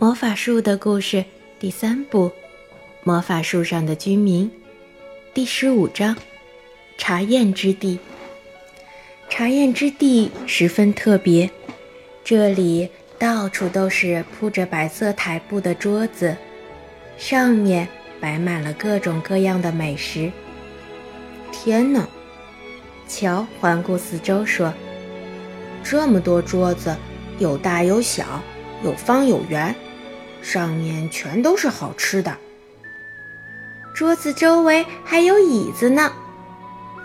魔法树的故事第三部《魔法树上的居民》第十五章：茶宴之地。茶宴之地十分特别，这里到处都是铺着白色台布的桌子，上面摆满了各种各样的美食。天哪！乔环顾四周说：“这么多桌子，有大有小，有方有圆。”上面全都是好吃的，桌子周围还有椅子呢。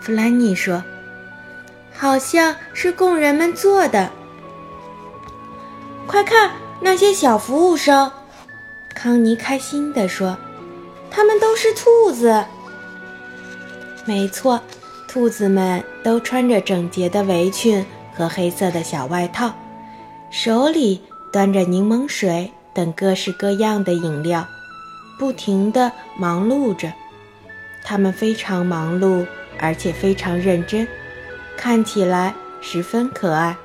弗兰妮说：“好像是供人们坐的。”快看那些小服务生，康妮开心地说：“他们都是兔子。”没错，兔子们都穿着整洁的围裙和黑色的小外套，手里端着柠檬水。等各式各样的饮料，不停地忙碌着。他们非常忙碌，而且非常认真，看起来十分可爱。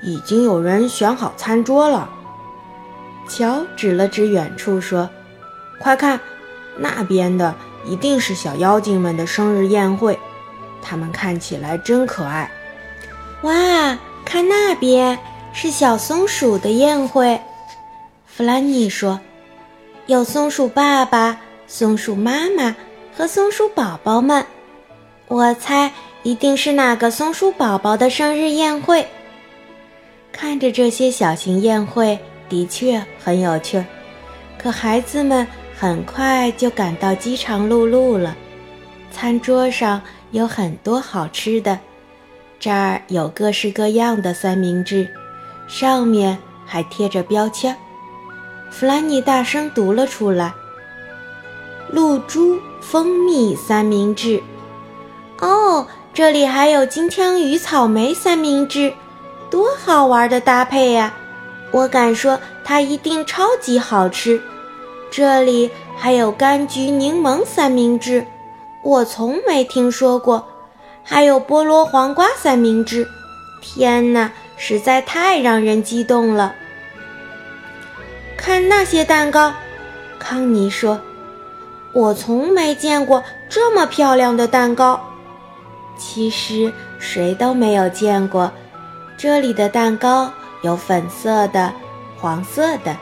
已经有人选好餐桌了。乔指了指远处说：“快看，那边的一定是小妖精们的生日宴会。他们看起来真可爱。哇，看那边是小松鼠的宴会。”弗兰妮说：“有松鼠爸爸、松鼠妈妈和松鼠宝宝们。我猜一定是哪个松鼠宝宝的生日宴会。看着这些小型宴会，的确很有趣儿。可孩子们很快就感到饥肠辘辘了。餐桌上有很多好吃的，这儿有各式各样的三明治，上面还贴着标签。”弗兰妮大声读了出来：“露珠蜂蜜三明治。”哦，这里还有金枪鱼草莓三明治，多好玩的搭配呀！我敢说它一定超级好吃。这里还有柑橘柠檬三明治，我从没听说过。还有菠萝黄瓜三明治，天哪，实在太让人激动了。看那些蛋糕，康妮说：“我从没见过这么漂亮的蛋糕。其实谁都没有见过。这里的蛋糕有粉色的、黄色的、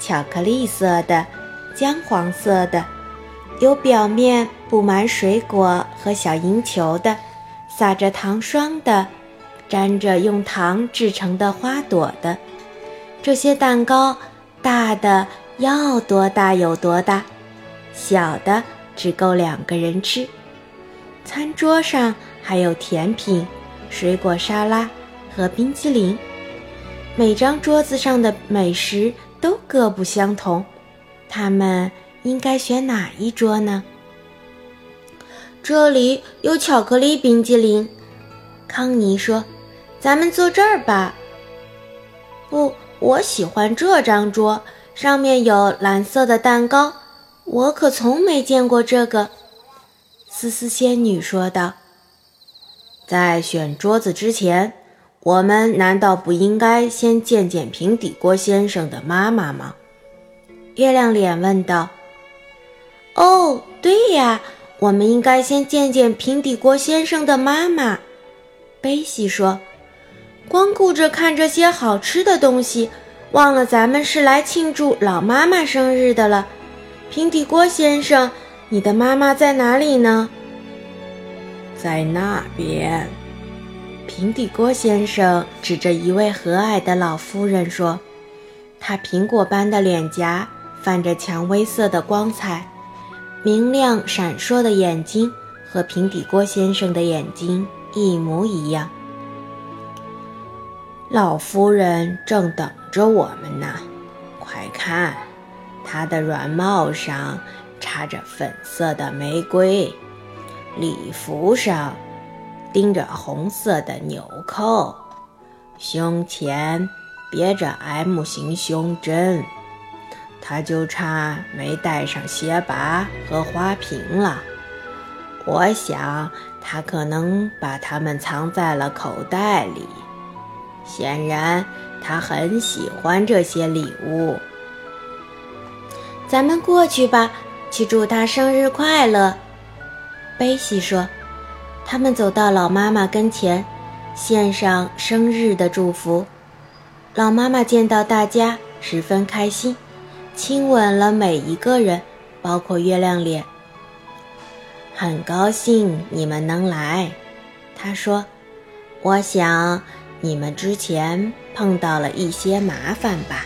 巧克力色的、姜黄色的，有表面布满水果和小银球的，撒着糖霜的，沾着用糖制成的花朵的。这些蛋糕。”大的要多大有多大，小的只够两个人吃。餐桌上还有甜品、水果沙拉和冰激凌。每张桌子上的美食都各不相同，他们应该选哪一桌呢？这里有巧克力冰激凌，康妮说：“咱们坐这儿吧。”不。我喜欢这张桌，上面有蓝色的蛋糕。我可从没见过这个。”思思仙女说道。“在选桌子之前，我们难道不应该先见见平底锅先生的妈妈吗？”月亮脸问道。“哦，对呀，我们应该先见见平底锅先生的妈妈。”贝西说。光顾着看这些好吃的东西，忘了咱们是来庆祝老妈妈生日的了。平底锅先生，你的妈妈在哪里呢？在那边。平底锅先生指着一位和蔼的老妇人说：“她苹果般的脸颊泛着蔷薇色的光彩，明亮闪烁的眼睛和平底锅先生的眼睛一模一样。”老夫人正等着我们呢，快看，她的软帽上插着粉色的玫瑰，礼服上钉着红色的纽扣，胸前别着 M 型胸针，她就差没带上鞋拔和花瓶了。我想她可能把它们藏在了口袋里。显然他很喜欢这些礼物。咱们过去吧，去祝他生日快乐。”贝西说。他们走到老妈妈跟前，献上生日的祝福。老妈妈见到大家，十分开心，亲吻了每一个人，包括月亮脸。很高兴你们能来，她说：“我想你们之前碰到了一些麻烦吧？”“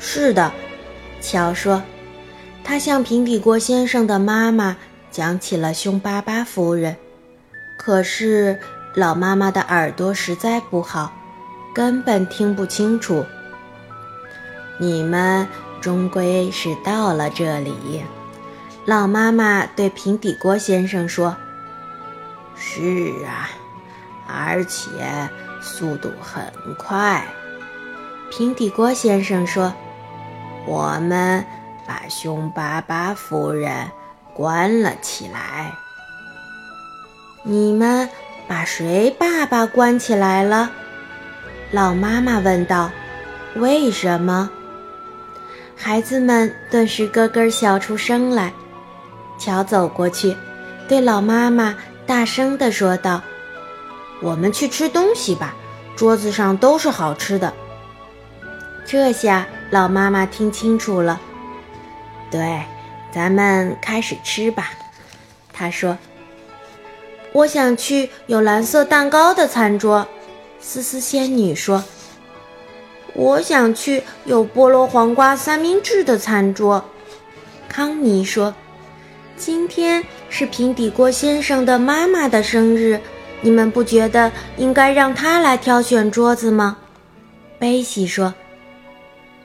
是的。”乔说。他向平底锅先生的妈妈讲起了凶巴巴夫人。可是老妈妈的耳朵实在不好，根本听不清楚。你们终归是到了这里，老妈妈对平底锅先生说：“是啊，而且速度很快。”平底锅先生说：“我们把凶巴巴夫人关了起来。”你们把谁爸爸关起来了？老妈妈问道。为什么？孩子们顿时咯咯笑出声来。乔走过去，对老妈妈大声地说道：“我们去吃东西吧，桌子上都是好吃的。”这下老妈妈听清楚了。对，咱们开始吃吧，她说。我想去有蓝色蛋糕的餐桌，思思仙女说。我想去有菠萝黄瓜三明治的餐桌，康妮说。今天是平底锅先生的妈妈的生日，你们不觉得应该让他来挑选桌子吗？贝西说。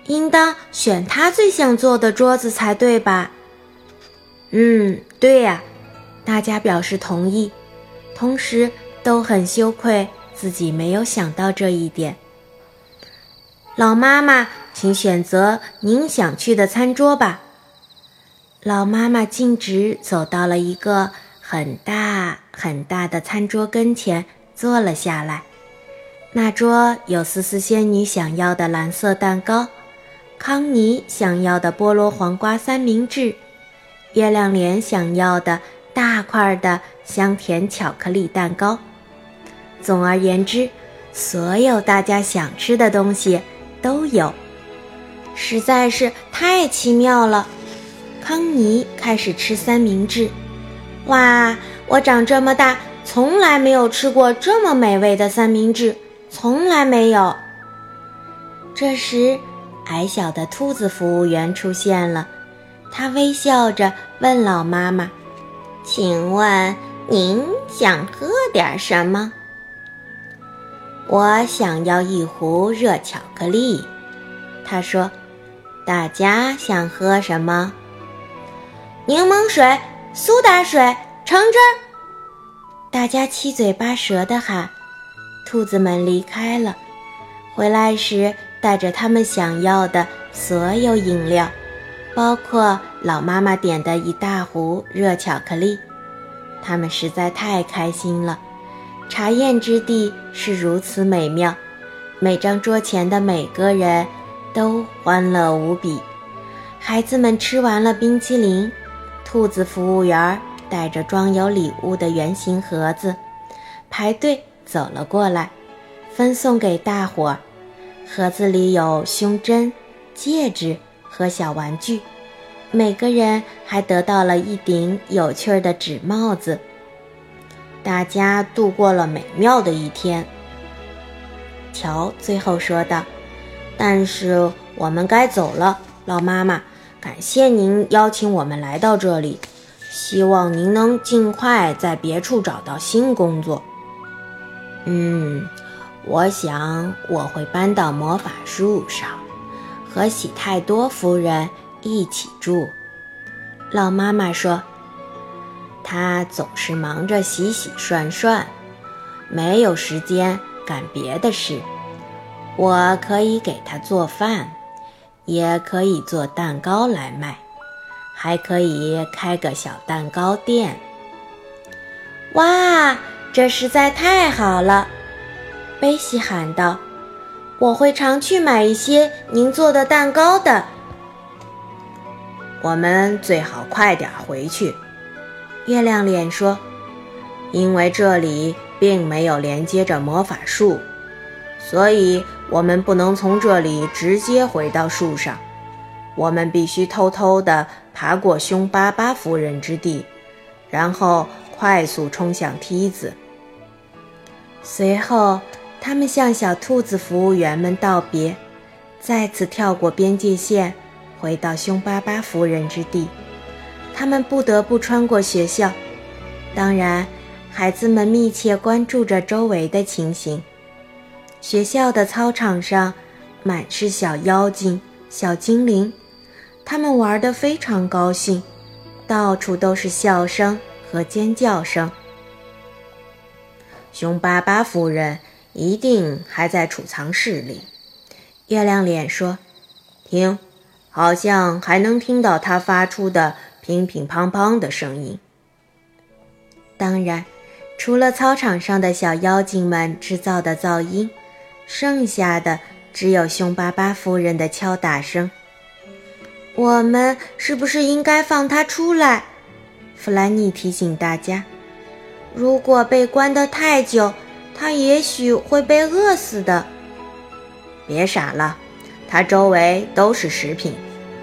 应当选他最想坐的桌子才对吧？嗯，对呀，大家表示同意。同时都很羞愧，自己没有想到这一点。老妈妈，请选择您想去的餐桌吧。老妈妈径直走到了一个很大很大的餐桌跟前，坐了下来。那桌有思思仙女想要的蓝色蛋糕，康妮想要的菠萝黄瓜三明治，月亮脸想要的。大块的香甜巧克力蛋糕。总而言之，所有大家想吃的东西都有，实在是太奇妙了。康妮开始吃三明治。哇，我长这么大从来没有吃过这么美味的三明治，从来没有。这时，矮小的兔子服务员出现了，他微笑着问老妈妈。请问您想喝点什么？我想要一壶热巧克力。他说：“大家想喝什么？柠檬水、苏打水、橙汁。”大家七嘴八舌的喊。兔子们离开了，回来时带着他们想要的所有饮料。包括老妈妈点的一大壶热巧克力，他们实在太开心了。茶宴之地是如此美妙，每张桌前的每个人都欢乐无比。孩子们吃完了冰淇淋，兔子服务员带着装有礼物的圆形盒子，排队走了过来，分送给大伙儿。盒子里有胸针、戒指。和小玩具，每个人还得到了一顶有趣的纸帽子。大家度过了美妙的一天。乔最后说道：“但是我们该走了，老妈妈。感谢您邀请我们来到这里，希望您能尽快在别处找到新工作。”嗯，我想我会搬到魔法树上。和喜太多夫人一起住，老妈妈说：“她总是忙着洗洗涮涮，没有时间干别的事。我可以给她做饭，也可以做蛋糕来卖，还可以开个小蛋糕店。”哇，这实在太好了！贝西喊道：“我会常去买一些您做的蛋糕的。”我们最好快点回去，月亮脸说：“因为这里并没有连接着魔法树，所以我们不能从这里直接回到树上。我们必须偷偷地爬过凶巴巴夫人之地，然后快速冲向梯子。随后，他们向小兔子服务员们道别，再次跳过边界线。”回到凶巴巴夫人之地，他们不得不穿过学校。当然，孩子们密切关注着周围的情形。学校的操场上满是小妖精、小精灵，他们玩得非常高兴，到处都是笑声和尖叫声。凶巴巴夫人一定还在储藏室里，月亮脸说：“听。”好像还能听到它发出的乒乒乓乓的声音。当然，除了操场上的小妖精们制造的噪音，剩下的只有凶巴巴夫人的敲打声。我们是不是应该放他出来？弗兰妮提醒大家：“如果被关得太久，他也许会被饿死的。”别傻了。他周围都是食品，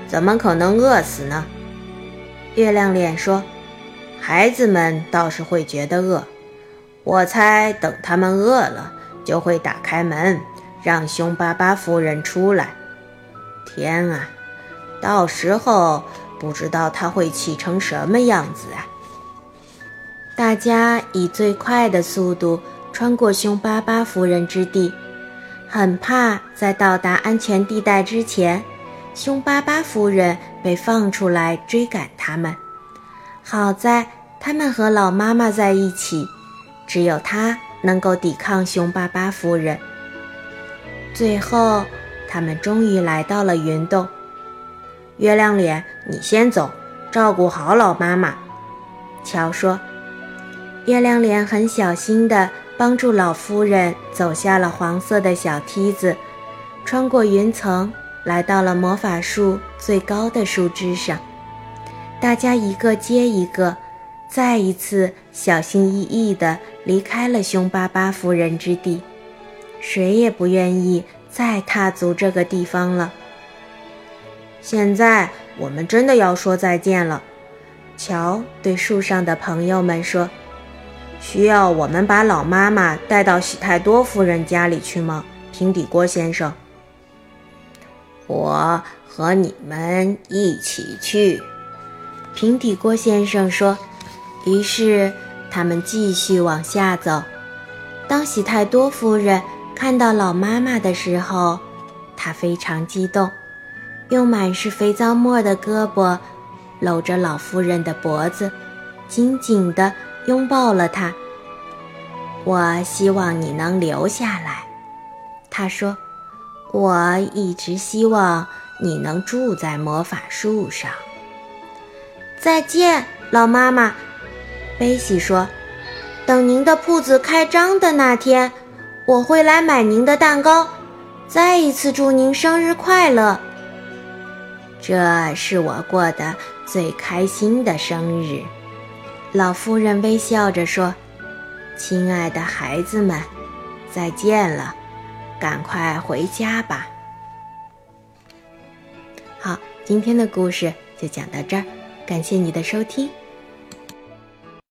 怎么可能饿死呢？月亮脸说：“孩子们倒是会觉得饿，我猜等他们饿了，就会打开门，让凶巴巴夫人出来。天啊，到时候不知道他会气成什么样子啊！”大家以最快的速度穿过凶巴巴夫人之地。很怕在到达安全地带之前，凶巴巴夫人被放出来追赶他们。好在他们和老妈妈在一起，只有她能够抵抗凶巴巴夫人。最后，他们终于来到了云洞。月亮脸，你先走，照顾好老妈妈。乔说。月亮脸很小心地。帮助老夫人走下了黄色的小梯子，穿过云层，来到了魔法树最高的树枝上。大家一个接一个，再一次小心翼翼地离开了凶巴巴夫人之地，谁也不愿意再踏足这个地方了。现在我们真的要说再见了，乔对树上的朋友们说。需要我们把老妈妈带到喜太多夫人家里去吗，平底锅先生？我和你们一起去，平底锅先生说。于是他们继续往下走。当喜太多夫人看到老妈妈的时候，她非常激动，用满是肥皂沫的胳膊搂着老夫人的脖子，紧紧地。拥抱了她。我希望你能留下来，他说。我一直希望你能住在魔法树上。再见，老妈妈，贝西说。等您的铺子开张的那天，我会来买您的蛋糕。再一次祝您生日快乐。这是我过的最开心的生日。老夫人微笑着说：“亲爱的孩子们，再见了，赶快回家吧。”好，今天的故事就讲到这儿，感谢你的收听。